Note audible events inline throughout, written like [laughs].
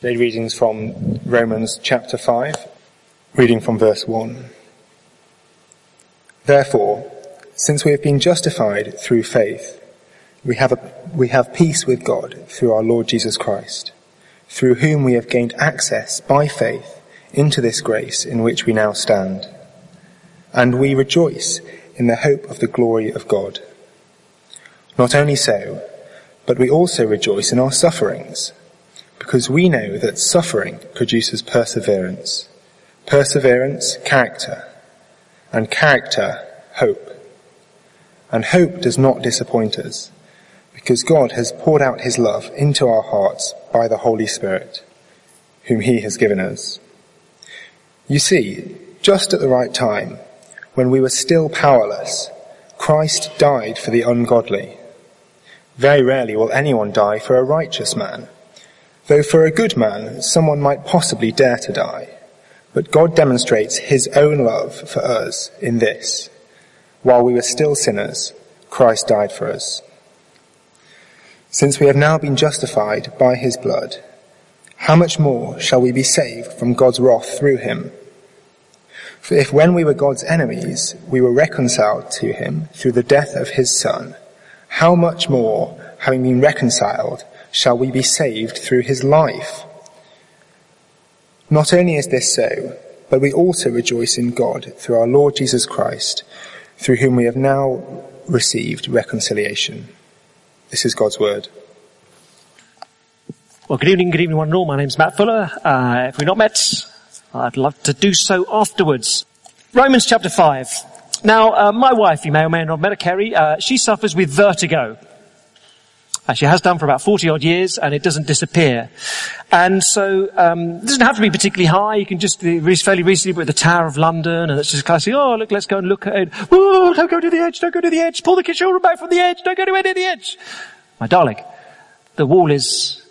Today readings from Romans chapter 5, reading from verse 1. Therefore, since we have been justified through faith, we have, a, we have peace with God through our Lord Jesus Christ, through whom we have gained access by faith into this grace in which we now stand. And we rejoice in the hope of the glory of God. Not only so, but we also rejoice in our sufferings because we know that suffering produces perseverance, perseverance, character, and character, hope. And hope does not disappoint us, because God has poured out his love into our hearts by the Holy Spirit, whom he has given us. You see, just at the right time, when we were still powerless, Christ died for the ungodly. Very rarely will anyone die for a righteous man Though for a good man, someone might possibly dare to die. But God demonstrates his own love for us in this. While we were still sinners, Christ died for us. Since we have now been justified by his blood, how much more shall we be saved from God's wrath through him? For if when we were God's enemies, we were reconciled to him through the death of his son, how much more, having been reconciled, shall we be saved through his life. Not only is this so, but we also rejoice in God through our Lord Jesus Christ, through whom we have now received reconciliation. This is God's word. Well, good evening, good evening, one and all. My name's Matt Fuller. Uh, if we've not met, I'd love to do so afterwards. Romans chapter 5. Now, uh, my wife, you may or may not have met her, Kerry, uh, she suffers with vertigo. She has done for about 40 odd years and it doesn't disappear. And so, um, it doesn't have to be particularly high. You can just fairly recently at the Tower of London and it's just classic, oh look, let's go and look at it. Whoa, don't go to the edge, don't go to the edge. Pull the children back from the edge, don't go to any of the edge. My darling, the wall is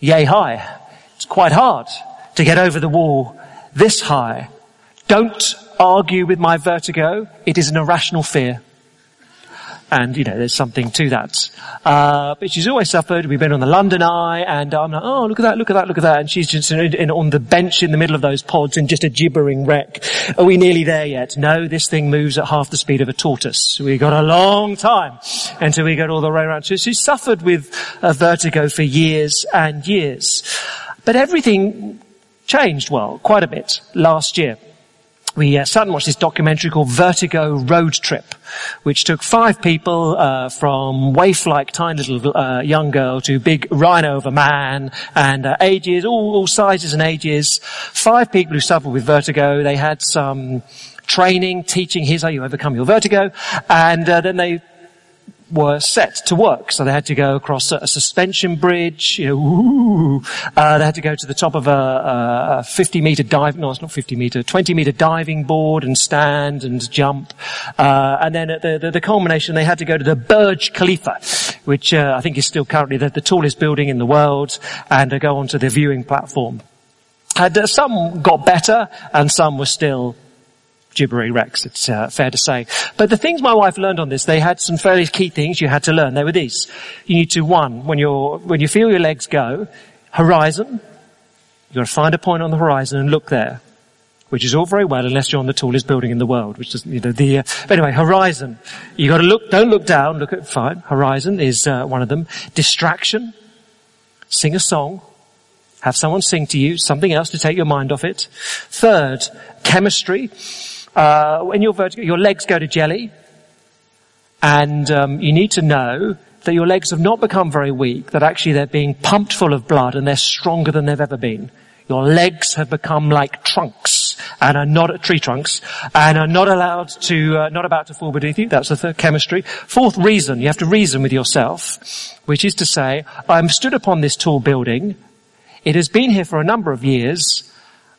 yay high. It's quite hard to get over the wall this high. Don't argue with my vertigo. It is an irrational fear. And, you know, there's something to that. Uh, but she's always suffered. We've been on the London Eye and I'm like, oh, look at that, look at that, look at that. And she's just in, in, on the bench in the middle of those pods and just a gibbering wreck. Are we nearly there yet? No, this thing moves at half the speed of a tortoise. We've got a long time until we get all the way around. So she's suffered with a vertigo for years and years. But everything changed, well, quite a bit last year we uh, sat and watched this documentary called Vertigo Road Trip, which took five people uh, from waif-like tiny little uh, young girl to big rhino of a man, and uh, ages, all, all sizes and ages. Five people who suffered with vertigo. They had some training, teaching, here's how you overcome your vertigo, and uh, then they were set to work. So they had to go across a, suspension bridge, you know, uh, they had to go to the top of a, a 50 meter dive, no, it's not 50 meter, 20 meter diving board and stand and jump. Uh, and then at the, the, the, culmination, they had to go to the Burj Khalifa, which uh, I think is still currently the, the, tallest building in the world, and go onto the viewing platform. And uh, some got better, and some were still gibbery wrecks, it's uh, fair to say. But the things my wife learned on this, they had some fairly key things you had to learn. They were these. You need to, one, when you're, when you feel your legs go, horizon, you've got to find a point on the horizon and look there. Which is all very well unless you're on the tallest building in the world, which is, you know, the, uh, anyway, horizon. You've gotta look, don't look down, look at, fine, horizon is, uh, one of them. Distraction. Sing a song. Have someone sing to you, something else to take your mind off it. Third, chemistry. Uh, when your legs go to jelly, and um, you need to know that your legs have not become very weak, that actually they're being pumped full of blood and they're stronger than they've ever been. Your legs have become like trunks and are not tree trunks and are not allowed to, uh, not about to fall beneath you. That's the third chemistry. Fourth reason, you have to reason with yourself, which is to say, I'm stood upon this tall building. It has been here for a number of years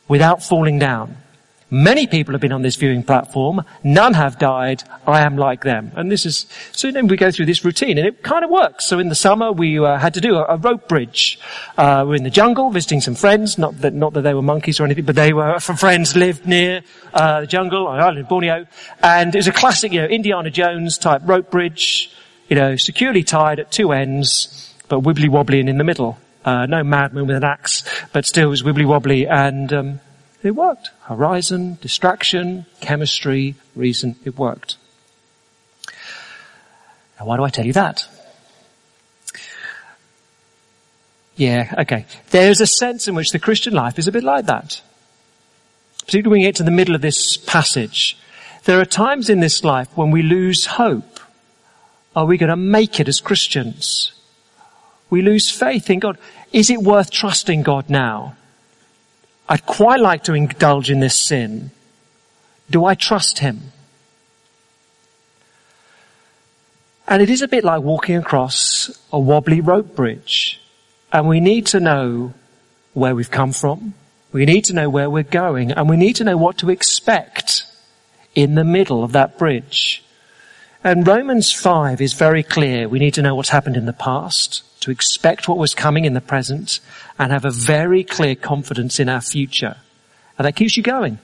without falling down. Many people have been on this viewing platform. None have died. I am like them. And this is, so then we go through this routine and it kind of works. So in the summer we uh, had to do a, a rope bridge. Uh, we're in the jungle visiting some friends, not that, not that they were monkeys or anything, but they were friends lived near, uh, the jungle on the island of Borneo. And it was a classic, you know, Indiana Jones type rope bridge, you know, securely tied at two ends, but wibbly wobbly in the middle. Uh, no madman with an axe but still it was wibbly wobbly and um, it worked. Horizon, distraction, chemistry, reason, it worked. Now why do I tell you that? Yeah, okay. There's a sense in which the Christian life is a bit like that. Particularly when we get to the middle of this passage. There are times in this life when we lose hope. Are we going to make it as Christians? We lose faith in God. Is it worth trusting God now? I'd quite like to indulge in this sin. Do I trust Him? And it is a bit like walking across a wobbly rope bridge. And we need to know where we've come from. We need to know where we're going and we need to know what to expect in the middle of that bridge. And Romans 5 is very clear. We need to know what's happened in the past, to expect what was coming in the present, and have a very clear confidence in our future. And that keeps you going.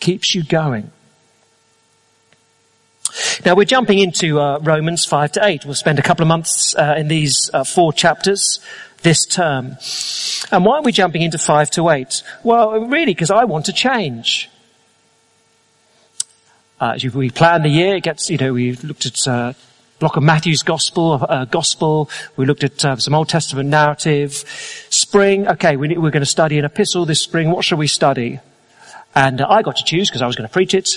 Keeps you going. Now we're jumping into uh, Romans 5 to 8. We'll spend a couple of months uh, in these uh, four chapters this term. And why are we jumping into 5 to 8? Well, really, because I want to change. Uh, we plan the year, it gets, you know, we looked at uh, block of Matthew's gospel, uh, gospel. We looked at uh, some Old Testament narrative. Spring, okay, we, are going to study an epistle this spring. What shall we study? And uh, I got to choose because I was going to preach it.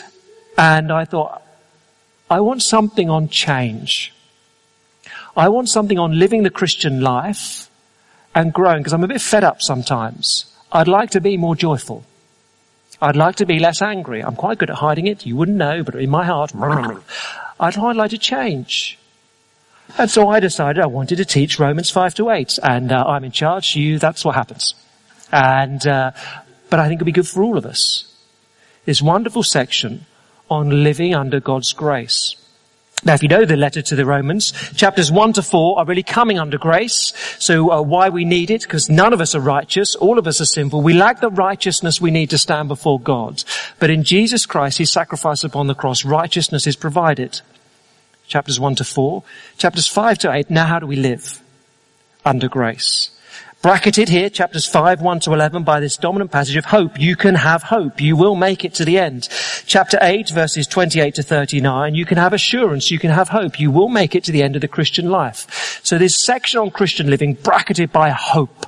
And I thought, I want something on change. I want something on living the Christian life and growing because I'm a bit fed up sometimes. I'd like to be more joyful. I'd like to be less angry. I'm quite good at hiding it. You wouldn't know, but in my heart, [laughs] I'd like to change. And so I decided I wanted to teach Romans 5 to 8. And uh, I'm in charge. You, that's what happens. And, uh, but I think it'll be good for all of us. This wonderful section on living under God's grace. Now, if you know the letter to the Romans, chapters 1 to 4 are really coming under grace. So uh, why we need it? Because none of us are righteous. All of us are sinful. We lack the righteousness we need to stand before God. But in Jesus Christ, His sacrifice upon the cross, righteousness is provided. Chapters 1 to 4. Chapters 5 to 8, now how do we live? Under grace. Bracketed here, chapters 5, 1 to 11, by this dominant passage of hope. You can have hope. You will make it to the end. Chapter 8, verses 28 to 39, you can have assurance. You can have hope. You will make it to the end of the Christian life. So this section on Christian living, bracketed by hope.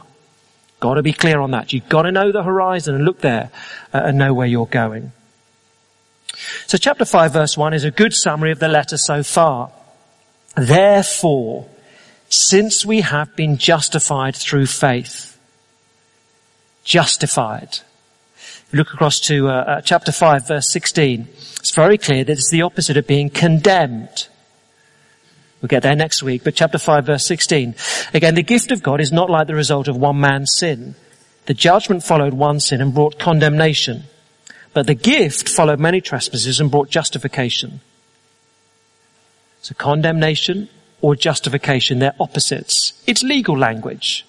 Gotta be clear on that. You've gotta know the horizon and look there uh, and know where you're going. So chapter 5 verse 1 is a good summary of the letter so far. Therefore, since we have been justified through faith. Justified. look across to uh, uh, chapter 5 verse 16. It's very clear that it's the opposite of being condemned. We'll get there next week, but chapter 5 verse 16. Again, the gift of God is not like the result of one man's sin. The judgment followed one sin and brought condemnation. But the gift followed many trespasses and brought justification. So condemnation or justification, they're opposites. It's legal language.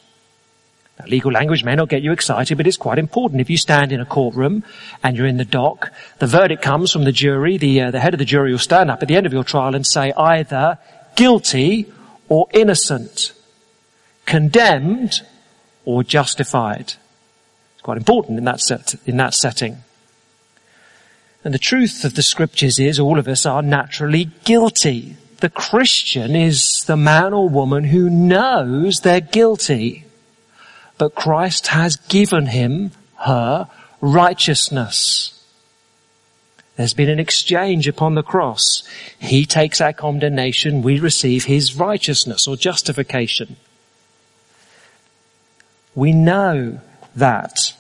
Now, legal language may not get you excited, but it's quite important. If you stand in a courtroom and you're in the dock, the verdict comes from the jury. The, uh, the head of the jury will stand up at the end of your trial and say either guilty or innocent, condemned or justified. It's quite important in that set, in that setting. And the truth of the scriptures is all of us are naturally guilty the Christian is the man or woman who knows they're guilty, but Christ has given him, her, righteousness. There's been an exchange upon the cross. He takes our condemnation, we receive his righteousness or justification. We know that.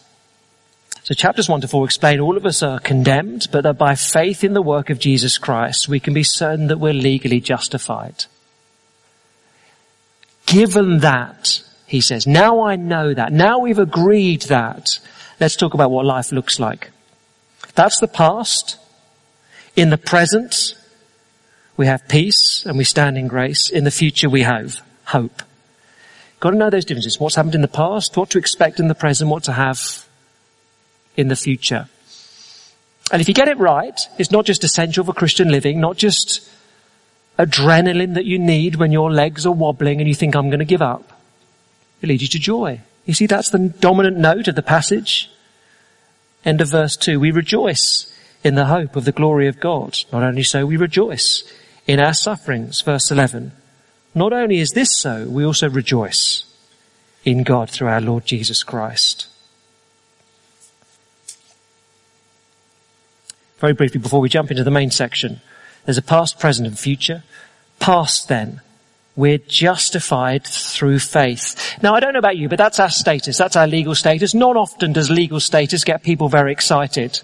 So chapters 1 to 4 explain all of us are condemned, but that by faith in the work of Jesus Christ, we can be certain that we're legally justified. Given that, he says, now I know that, now we've agreed that, let's talk about what life looks like. That's the past. In the present, we have peace and we stand in grace. In the future, we have hope. Got to know those differences. What's happened in the past, what to expect in the present, what to have in the future. And if you get it right, it's not just essential for Christian living, not just adrenaline that you need when your legs are wobbling and you think I'm going to give up. It leads you to joy. You see, that's the dominant note of the passage. End of verse 2. We rejoice in the hope of the glory of God. Not only so, we rejoice in our sufferings. Verse 11. Not only is this so, we also rejoice in God through our Lord Jesus Christ. Very briefly before we jump into the main section, there's a past, present and future. Past then, we're justified through faith. Now I don't know about you, but that's our status. That's our legal status. Not often does legal status get people very excited.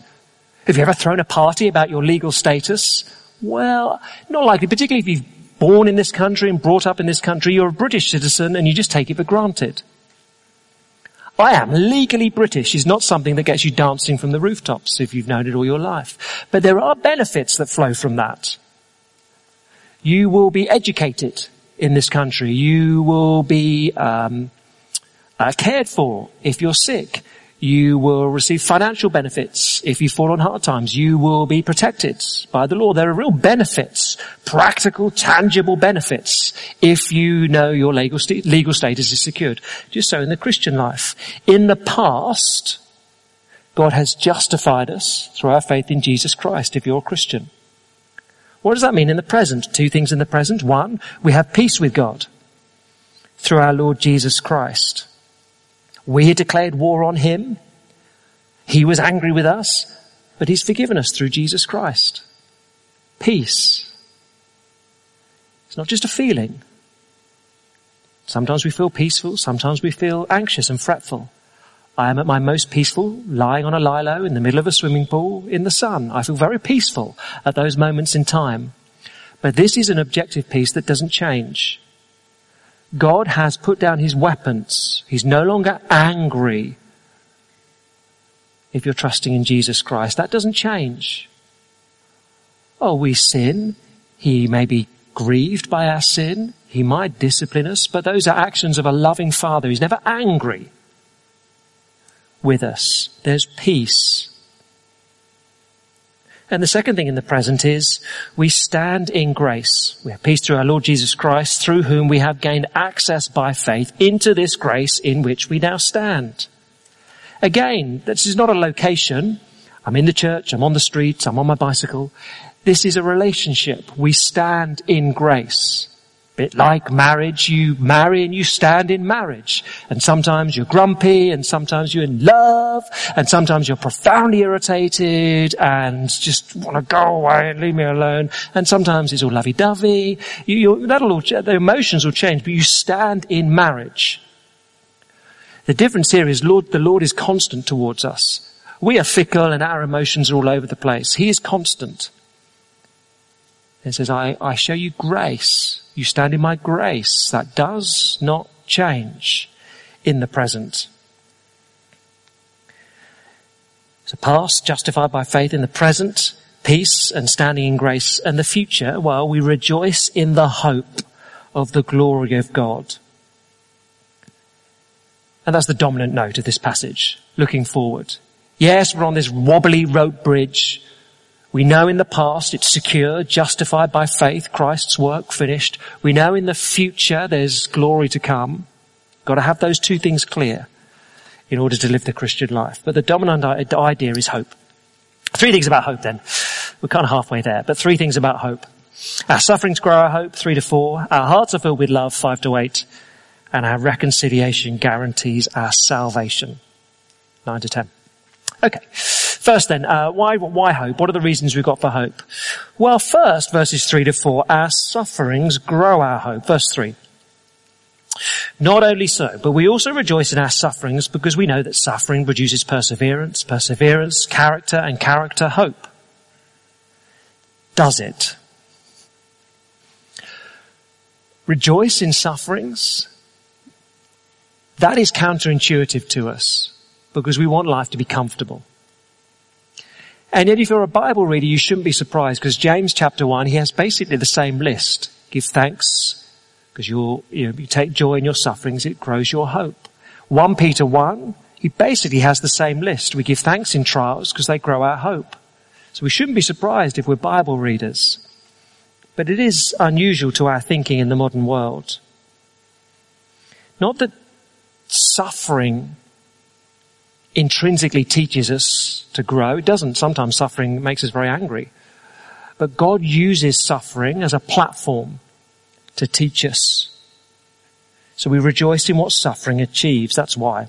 Have you ever thrown a party about your legal status? Well, not likely, particularly if you've born in this country and brought up in this country, you're a British citizen and you just take it for granted. I am legally British is not something that gets you dancing from the rooftops if you've known it all your life. But there are benefits that flow from that. You will be educated in this country. You will be um, uh, cared for if you're sick. You will receive financial benefits if you fall on hard times. You will be protected by the law. There are real benefits, practical, tangible benefits if you know your legal, st- legal status is secured. Just so in the Christian life. In the past, God has justified us through our faith in Jesus Christ if you're a Christian. What does that mean in the present? Two things in the present. One, we have peace with God through our Lord Jesus Christ. We declared war on him. He was angry with us, but he's forgiven us through Jesus Christ. Peace. It's not just a feeling. Sometimes we feel peaceful, sometimes we feel anxious and fretful. I am at my most peaceful lying on a lilo in the middle of a swimming pool in the sun. I feel very peaceful at those moments in time. But this is an objective peace that doesn't change. God has put down his weapons. He's no longer angry if you're trusting in Jesus Christ. That doesn't change. Oh, we sin. He may be grieved by our sin. He might discipline us, but those are actions of a loving father. He's never angry with us. There's peace. And the second thing in the present is we stand in grace. We have peace through our Lord Jesus Christ, through whom we have gained access by faith into this grace in which we now stand. Again, this is not a location. I'm in the church, I'm on the streets, I'm on my bicycle. This is a relationship. We stand in grace bit like marriage, you marry and you stand in marriage. And sometimes you're grumpy and sometimes you're in love and sometimes you're profoundly irritated and just want to go away and leave me alone. And sometimes it's all lovey-dovey. You, that'll all, the emotions will change, but you stand in marriage. The difference here is Lord, the Lord is constant towards us. We are fickle and our emotions are all over the place. He is constant. It says, I, I show you grace. You stand in my grace. That does not change in the present. So past, justified by faith in the present, peace and standing in grace. And the future, well, we rejoice in the hope of the glory of God. And that's the dominant note of this passage, looking forward. Yes, we're on this wobbly rope bridge we know in the past it's secure, justified by faith, Christ's work finished. We know in the future there's glory to come. Got to have those two things clear in order to live the Christian life. But the dominant idea is hope. Three things about hope then. We're kind of halfway there, but three things about hope. Our sufferings grow our hope, three to four. Our hearts are filled with love, five to eight. And our reconciliation guarantees our salvation, nine to ten. Okay. First then, uh, why, why hope? What are the reasons we've got for hope? Well, first, verses 3 to 4, our sufferings grow our hope. Verse 3. Not only so, but we also rejoice in our sufferings because we know that suffering produces perseverance, perseverance, character, and character, hope. Does it? Rejoice in sufferings? That is counterintuitive to us because we want life to be comfortable. And yet if you're a Bible reader, you shouldn't be surprised because James chapter 1, he has basically the same list. Give thanks because you, know, you take joy in your sufferings, it grows your hope. 1 Peter 1, he basically has the same list. We give thanks in trials because they grow our hope. So we shouldn't be surprised if we're Bible readers. But it is unusual to our thinking in the modern world. Not that suffering intrinsically teaches us to grow. It doesn't. Sometimes suffering makes us very angry. But God uses suffering as a platform to teach us. So we rejoice in what suffering achieves. That's why.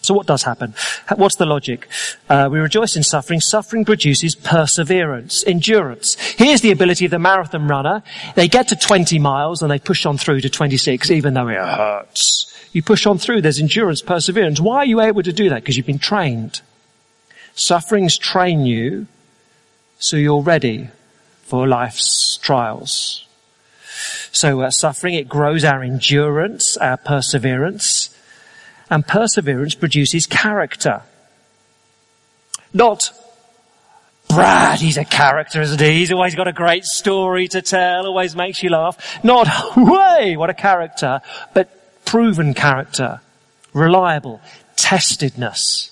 So what does happen? What's the logic? Uh, we rejoice in suffering. Suffering produces perseverance, endurance. Here's the ability of the marathon runner. They get to 20 miles and they push on through to 26 even though it hurts. You push on through. There's endurance, perseverance. Why are you able to do that? Because you've been trained. Sufferings train you so you're ready for life's trials. So uh, suffering, it grows our endurance, our perseverance, and perseverance produces character. Not Brad, he's a character, isn't he? He's always got a great story to tell, always makes you laugh. Not, [laughs] way, what a character, but proven character, reliable, testedness.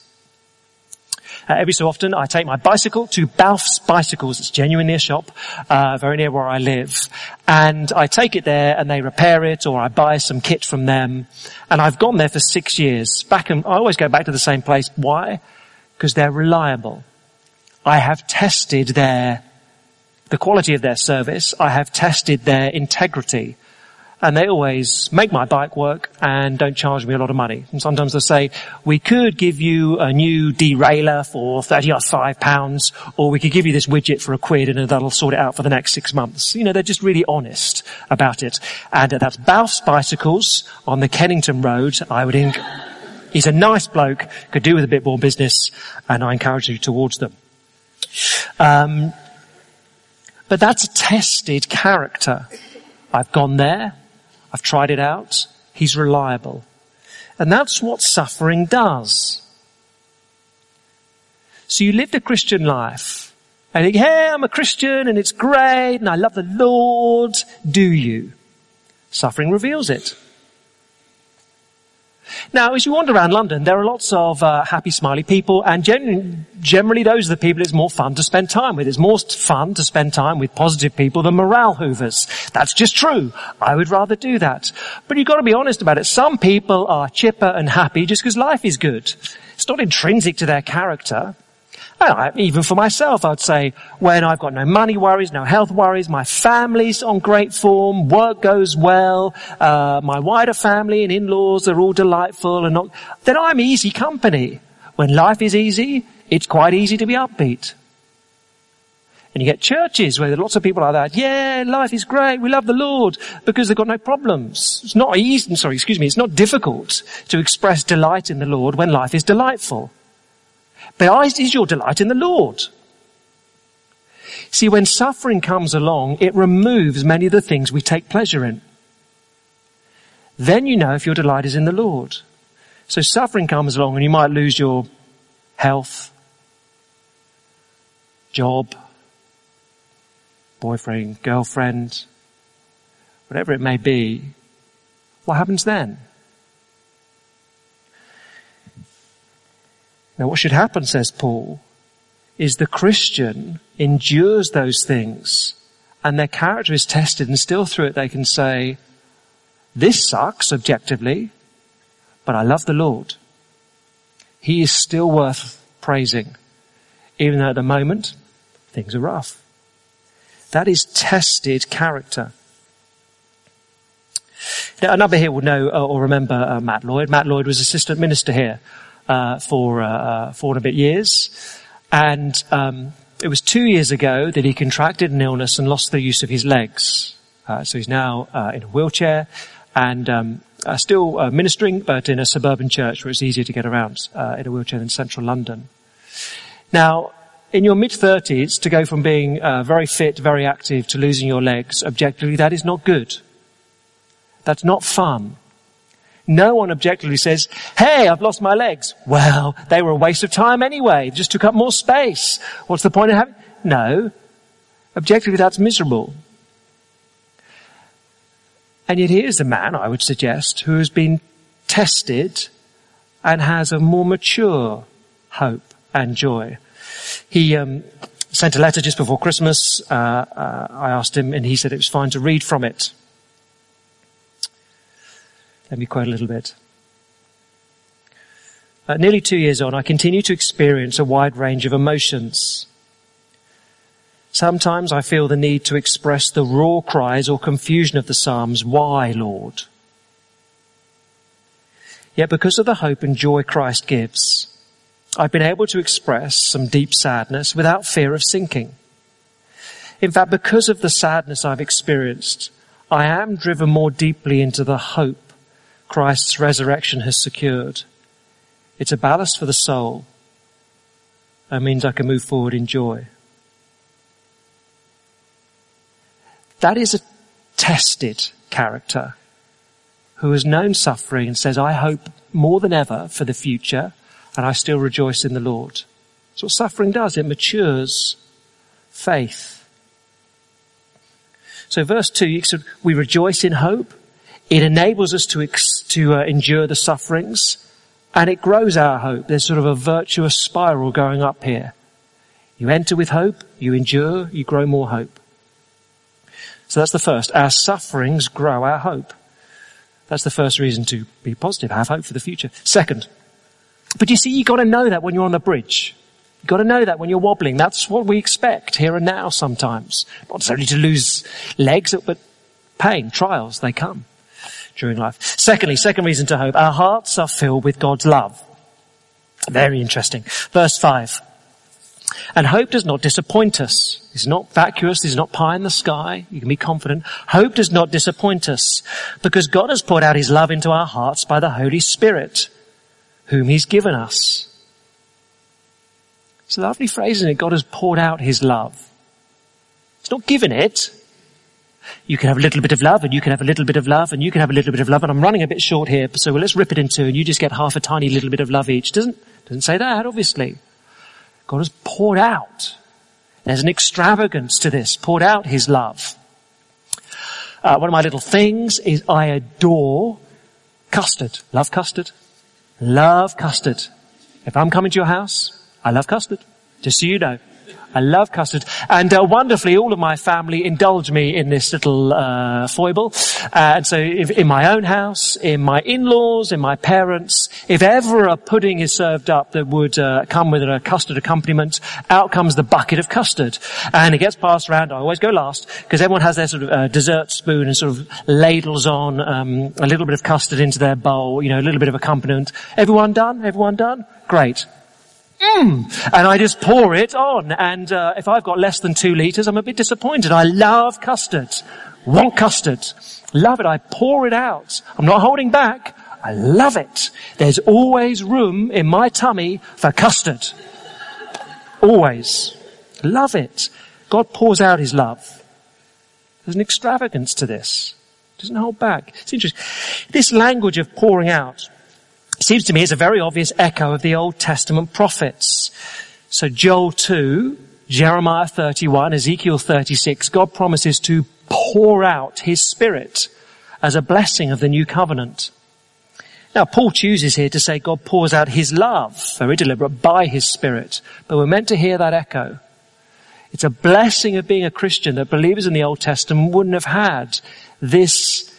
Uh, every so often I take my bicycle to Balf's Bicycles. It's genuinely a shop, uh, very near where I live. And I take it there and they repair it or I buy some kit from them. And I've gone there for six years. Back and, I always go back to the same place. Why? Because they're reliable. I have tested their, the quality of their service. I have tested their integrity and they always make my bike work and don't charge me a lot of money. And sometimes they say, we could give you a new derailleur for 30 or 5 pounds, or we could give you this widget for a quid and that'll sort it out for the next six months. You know, they're just really honest about it. And that's Balf's Bicycles on the Kennington Road. I would think he's a nice bloke, could do with a bit more business, and I encourage you towards them. Um, but that's a tested character. I've gone there. I've tried it out. He's reliable. And that's what suffering does. So you live the Christian life and you hey, I'm a Christian and it's great and I love the Lord. Do you? Suffering reveals it. Now, as you wander around London, there are lots of uh, happy, smiley people, and gen- generally those are the people it's more fun to spend time with. It's more fun to spend time with positive people than morale hoovers. That's just true. I would rather do that. But you've got to be honest about it. Some people are chipper and happy just because life is good. It's not intrinsic to their character. Even for myself, I'd say when I've got no money worries, no health worries, my family's on great form, work goes well, uh, my wider family and in-laws are all delightful and not, then I'm easy company. When life is easy, it's quite easy to be upbeat. And you get churches where there are lots of people like that. Yeah, life is great. We love the Lord because they've got no problems. It's not easy, sorry, excuse me, it's not difficult to express delight in the Lord when life is delightful. But is your delight in the Lord. See, when suffering comes along, it removes many of the things we take pleasure in. Then you know if your delight is in the Lord. So suffering comes along and you might lose your health, job, boyfriend, girlfriend, whatever it may be. What happens then? Now what should happen, says Paul, is the Christian endures those things and their character is tested and still through it they can say, this sucks objectively, but I love the Lord. He is still worth praising, even though at the moment things are rough. That is tested character. Now, another here will know uh, or remember uh, Matt Lloyd. Matt Lloyd was assistant minister here uh, for uh, uh, four and a bit years, and um, it was two years ago that he contracted an illness and lost the use of his legs. Uh, so he's now uh, in a wheelchair and um, still ministering, but in a suburban church where it's easier to get around in a wheelchair than central London. Now, in your mid 30s, to go from being very fit, very active, to losing your legs, objectively, that is not good. That's not fun. No one objectively says, hey, I've lost my legs. Well, they were a waste of time anyway. They just took up more space. What's the point of having? No. Objectively, that's miserable. And yet here's a man, I would suggest, who has been tested and has a more mature hope and joy. He um, sent a letter just before Christmas. Uh, uh, I asked him, and he said it was fine to read from it. Let me quote a little bit. At nearly two years on, I continue to experience a wide range of emotions. Sometimes I feel the need to express the raw cries or confusion of the Psalms, why, Lord? Yet because of the hope and joy Christ gives, I've been able to express some deep sadness without fear of sinking. In fact, because of the sadness I've experienced, I am driven more deeply into the hope Christ's resurrection has secured. It's a ballast for the soul. That means I can move forward in joy. That is a tested character who has known suffering and says, I hope more than ever for the future and I still rejoice in the Lord. That's what suffering does. It matures faith. So verse 2, we rejoice in hope. It enables us to, ex- to uh, endure the sufferings and it grows our hope. There's sort of a virtuous spiral going up here. You enter with hope, you endure, you grow more hope. So that's the first. Our sufferings grow our hope. That's the first reason to be positive, have hope for the future. Second, but you see, you gotta know that when you're on the bridge. You've got to know that when you're wobbling. That's what we expect here and now sometimes. Not necessarily to lose legs, but pain, trials, they come during life. Secondly, second reason to hope, our hearts are filled with God's love. Very interesting. Verse 5. And hope does not disappoint us. It's not vacuous. It's not pie in the sky. You can be confident. Hope does not disappoint us because God has poured out his love into our hearts by the Holy Spirit, whom he's given us. It's a lovely phrase, isn't it? God has poured out his love. It's not given it. You can have a little bit of love and you can have a little bit of love and you can have a little bit of love and I'm running a bit short here, so let's rip it in two and you just get half a tiny little bit of love each. Doesn't, doesn't say that, obviously. God has poured out. There's an extravagance to this, poured out his love. Uh, one of my little things is I adore custard. Love custard. Love custard. If I'm coming to your house, I love custard. Just so you know. I love custard. And uh, wonderfully, all of my family indulge me in this little uh, foible. Uh, and so if, in my own house, in my in-laws, in my parents, if ever a pudding is served up that would uh, come with a custard accompaniment, out comes the bucket of custard. And it gets passed around. I always go last because everyone has their sort of uh, dessert spoon and sort of ladles on um, a little bit of custard into their bowl, you know, a little bit of accompaniment. Everyone done? Everyone done? Great. Mmm. And I just pour it on. And uh, if I've got less than two litres, I'm a bit disappointed. I love custard. Want custard. Love it. I pour it out. I'm not holding back. I love it. There's always room in my tummy for custard. Always. Love it. God pours out his love. There's an extravagance to this. It Doesn't hold back. It's interesting. This language of pouring out seems to me it's a very obvious echo of the Old Testament prophets. So Joel 2, Jeremiah 31, Ezekiel 36, God promises to pour out his spirit as a blessing of the new covenant. Now Paul chooses here to say God pours out his love, very deliberate, by his spirit. But we're meant to hear that echo. It's a blessing of being a Christian that believers in the Old Testament wouldn't have had this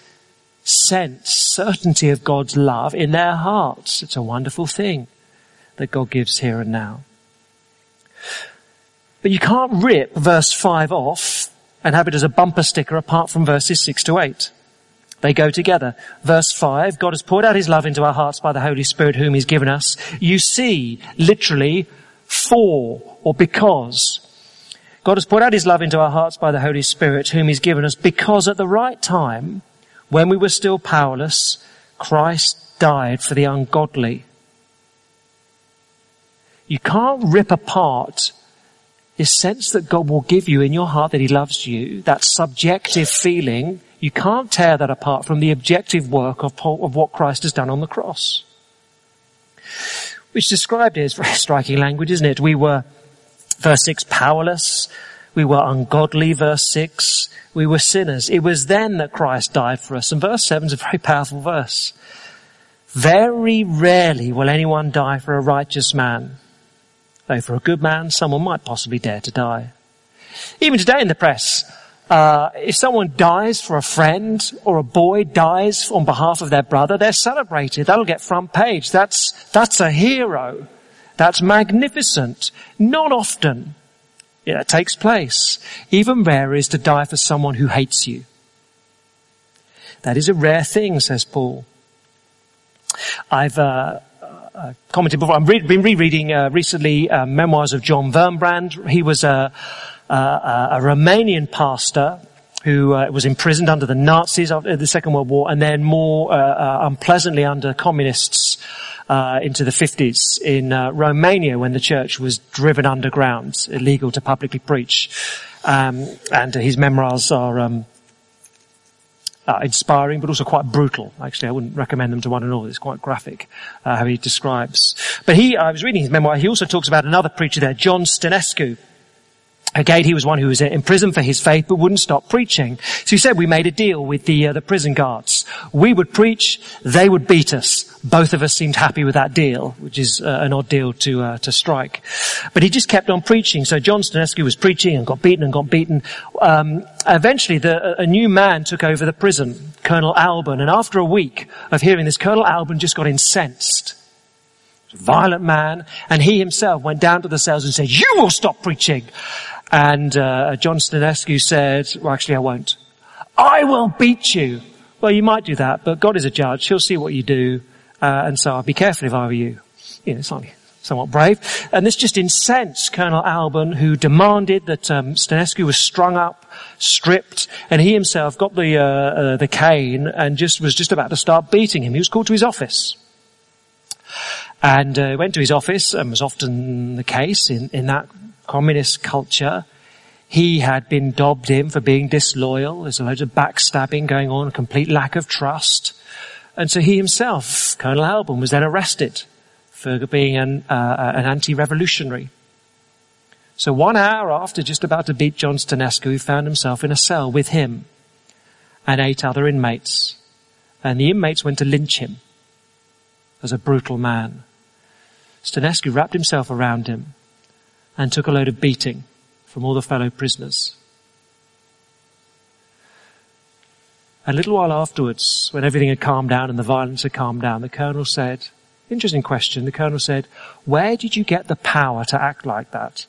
sense, certainty of God's love in their hearts. It's a wonderful thing that God gives here and now. But you can't rip verse 5 off and have it as a bumper sticker apart from verses 6 to 8. They go together. Verse 5, God has poured out his love into our hearts by the Holy Spirit whom he's given us. You see, literally, for or because. God has poured out his love into our hearts by the Holy Spirit whom he's given us because at the right time, when we were still powerless, Christ died for the ungodly. You can't rip apart this sense that God will give you in your heart that He loves you, that subjective feeling. You can't tear that apart from the objective work of, of what Christ has done on the cross. Which described is very [laughs] striking language, isn't it? We were, verse 6, powerless. We were ungodly, verse 6. We were sinners. It was then that Christ died for us. And verse 7 is a very powerful verse. Very rarely will anyone die for a righteous man. Though for a good man, someone might possibly dare to die. Even today in the press, Uh, if someone dies for a friend or a boy dies on behalf of their brother, they're celebrated. That'll get front page. That's, that's a hero. That's magnificent. Not often it takes place. Even rarer is to die for someone who hates you. That is a rare thing, says Paul. I've uh, uh, commented before. I've been rereading uh, recently uh, memoirs of John Wurmbrand. He was a, a, a Romanian pastor who uh, was imprisoned under the Nazis after the Second World War, and then more uh, unpleasantly under communists into the 50s in Romania when the church was driven underground, illegal to publicly preach. Um, and his memoirs are um, uh, inspiring, but also quite brutal. Actually, I wouldn't recommend them to one and all. It's quite graphic uh, how he describes. But he, I was reading his memoir. He also talks about another preacher there, John Stănescu. Again, he was one who was in prison for his faith, but wouldn't stop preaching. So he said, we made a deal with the, uh, the prison guards. We would preach, they would beat us. Both of us seemed happy with that deal, which is uh, an odd deal to, uh, to strike. But he just kept on preaching. So John Stănescu was preaching and got beaten and got beaten. Um, eventually the, a new man took over the prison, Colonel Alban, and after a week of hearing this, Colonel Alban just got incensed violent man, and he himself went down to the cells and said, you will stop preaching. And uh, John Stănescu said, well, actually, I won't. I will beat you. Well, you might do that, but God is a judge. He'll see what you do. Uh, and so I'd be careful if I were you. You know, it's somewhat brave. And this just incensed Colonel Alban, who demanded that um, Stănescu was strung up, stripped, and he himself got the uh, uh, the cane and just was just about to start beating him. He was called to his office. And uh, went to his office, and was often the case in, in that communist culture. He had been dobbed in for being disloyal. There's a load of backstabbing going on, a complete lack of trust. And so he himself, Colonel Alban, was then arrested for being an, uh, an anti-revolutionary. So one hour after just about to beat John Stănescu, he found himself in a cell with him and eight other inmates. And the inmates went to lynch him as a brutal man. Stănescu wrapped himself around him and took a load of beating from all the fellow prisoners. A little while afterwards, when everything had calmed down and the violence had calmed down, the colonel said, interesting question, the colonel said, where did you get the power to act like that?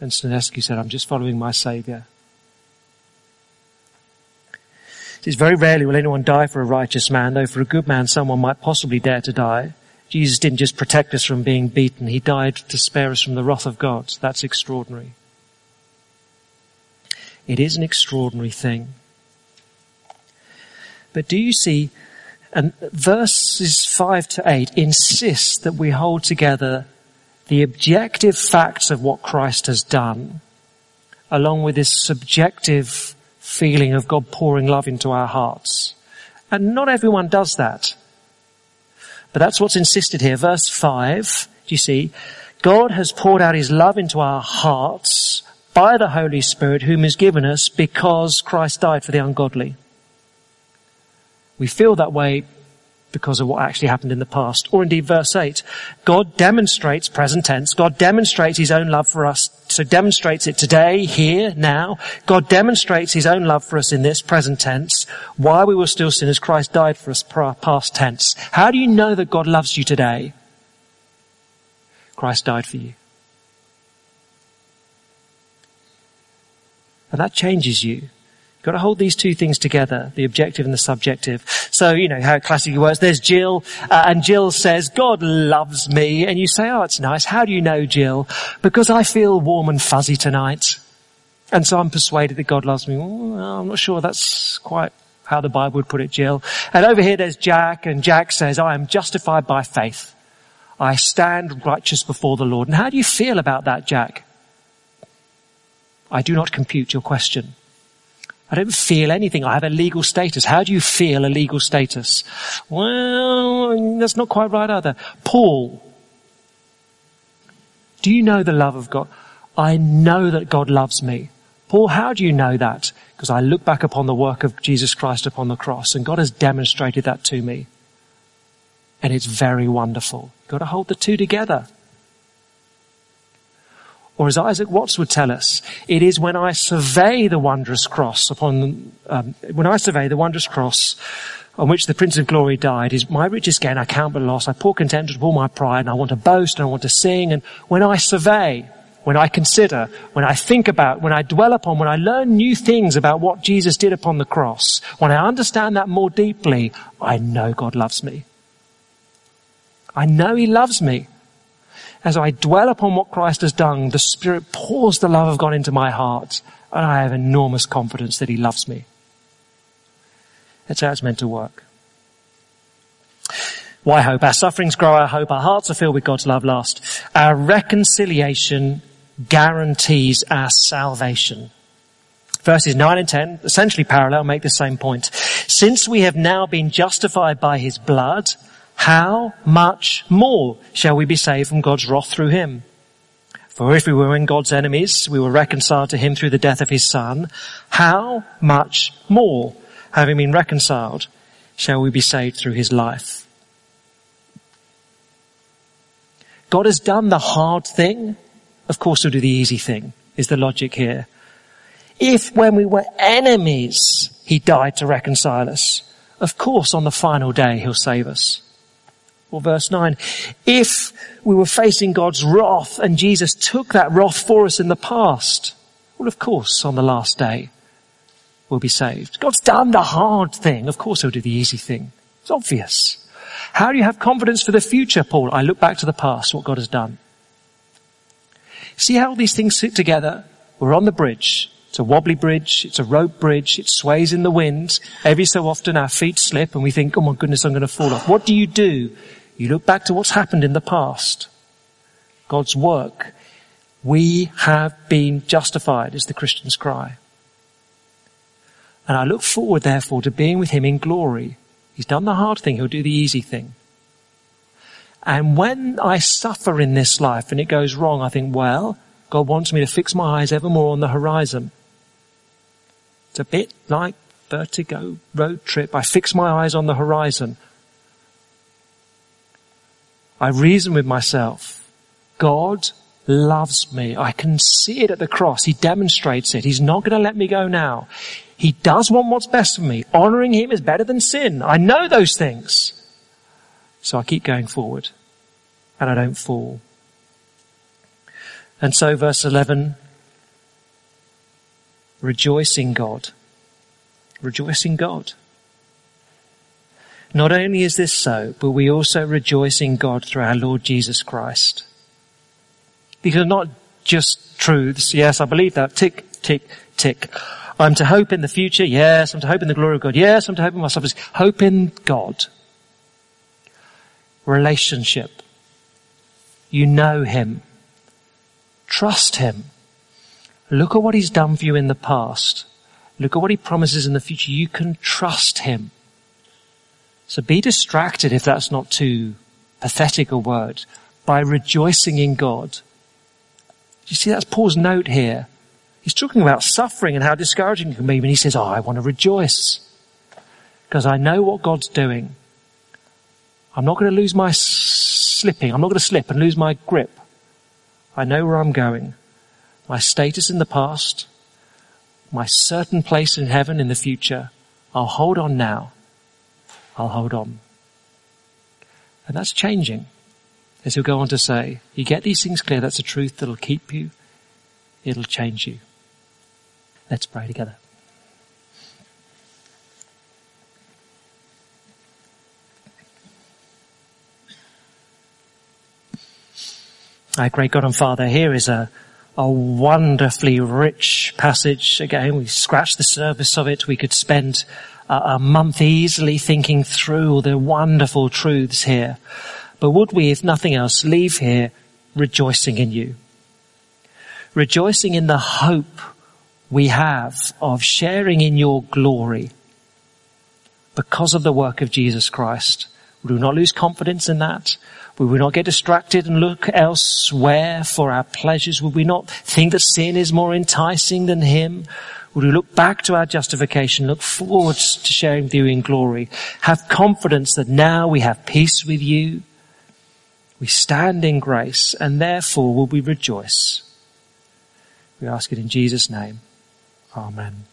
And Stănescu said, I'm just following my saviour. It is very rarely will anyone die for a righteous man, though for a good man someone might possibly dare to die. Jesus didn't just protect us from being beaten, He died to spare us from the wrath of God. That's extraordinary. It is an extraordinary thing. But do you see, and verses 5 to 8 insist that we hold together the objective facts of what Christ has done, along with this subjective feeling of God pouring love into our hearts. And not everyone does that. But that's what's insisted here. Verse 5, do you see? God has poured out his love into our hearts by the Holy Spirit whom is given us because Christ died for the ungodly. We feel that way because of what actually happened in the past. Or indeed verse 8, God demonstrates, present tense, God demonstrates His own love for us, so demonstrates it today, here, now. God demonstrates His own love for us in this present tense. While we were still sinners, Christ died for us past tense. How do you know that God loves you today? Christ died for you. And that changes you. Got to hold these two things together, the objective and the subjective. So, you know, how it classically works. There's Jill, uh, and Jill says, God loves me. And you say, oh, it's nice. How do you know, Jill? Because I feel warm and fuzzy tonight. And so I'm persuaded that God loves me. Well, I'm not sure that's quite how the Bible would put it, Jill. And over here there's Jack, and Jack says, I am justified by faith. I stand righteous before the Lord. And how do you feel about that, Jack? I do not compute your question. I don't feel anything. I have a legal status. How do you feel a legal status? Well, that's not quite right either. Paul, do you know the love of God? I know that God loves me. Paul, how do you know that? Because I look back upon the work of Jesus Christ upon the cross and God has demonstrated that to me. And it's very wonderful. You've got to hold the two together. Or as Isaac Watts would tell us, it is when I survey the wondrous cross upon, um, when I survey the wondrous cross on which the Prince of Glory died is my richest gain I count but loss. I pour contempt all my pride and I want to boast and I want to sing. And when I survey, when I consider, when I think about, when I dwell upon, when I learn new things about what Jesus did upon the cross, when I understand that more deeply, I know God loves me. I know He loves me. As I dwell upon what Christ has done, the Spirit pours the love of God into my heart and I have enormous confidence that He loves me. That's how it's meant to work. Why hope? Our sufferings grow our hope. Our hearts are filled with God's love last. Our reconciliation guarantees our salvation. Verses 9 and 10, essentially parallel, make the same point. Since we have now been justified by his blood, how much more shall we be saved from God's wrath through him? For if we were in God's enemies, we were reconciled to him through the death of his son. How much more having been reconciled, shall we be saved through his life. God has done the hard thing. Of course he'll do the easy thing, is the logic here. If when we were enemies, he died to reconcile us, of course on the final day he'll save us. Or verse 9, if we were facing God's wrath and Jesus took that wrath for us in the past, well of course on the last day we'll be saved. God's done the hard thing. Of course he'll do the easy thing. It's obvious. How do you have confidence for the future, Paul? I look back to the past, what God has done. See how these things sit together? We're on the bridge. It's a wobbly bridge. It's a rope bridge. It sways in the wind. Every so often our feet slip and we think, oh my goodness, I'm going to fall off. What do you do? You look back to what's happened in the past. God's work. We have been justified is the Christian's cry. And I look forward, therefore, to being with him in glory. He's done the hard thing, he'll do the easy thing. And when I suffer in this life and it goes wrong, I think, well, God wants me to fix my eyes ever more on the horizon. It's a bit like vertigo road trip. I fix my eyes on the horizon. I reason with myself. God loves me. I can see it at the cross. He demonstrates it. He's not going to let me go now. He does want what's best for me. Honoring Him is better than sin. I know those things. So I keep going forward and I don't fall. And so verse 11, rejoice in God. Rejoice in God. Not only is this so, but we also rejoice in God through our Lord Jesus Christ. These are not just truths. Yes, I believe that. Tick, tick, tick. I'm to hope in the future. Yes. I'm to hope in the glory of God. Yes. I'm to hope in my sufferings. Hope in God. Relationship. You know Him. Trust Him. Look at what He's done for you in the past. Look at what He promises in the future. You can trust Him. So be distracted if that's not too pathetic a word by rejoicing in God. You see, that's Paul's note here. He's talking about suffering and how discouraging it can be, but he says, oh, I want to rejoice because I know what God's doing. I'm not going to lose my slipping. I'm not going to slip and lose my grip. I know where I'm going. My status in the past, my certain place in heaven in the future. I'll hold on now. I'll hold on. And that's changing. As he'll go on to say, you get these things clear, that's a truth that'll keep you, it'll change you. Let's pray together. Our great God and Father, here is a, a wonderfully rich passage. Again, we scratched the surface of it. We could spend a, month easily thinking through all the wonderful truths here. But would we, if nothing else, leave here rejoicing in you? Rejoicing in the hope we have of sharing in your glory because of the work of Jesus Christ. We will not lose confidence in that. Would we not get distracted and look elsewhere for our pleasures. Will we not think that sin is more enticing than Him? Would we look back to our justification, look forward to sharing with you in glory, have confidence that now we have peace with you, we stand in grace, and therefore will we rejoice We ask it in Jesus' name. Amen.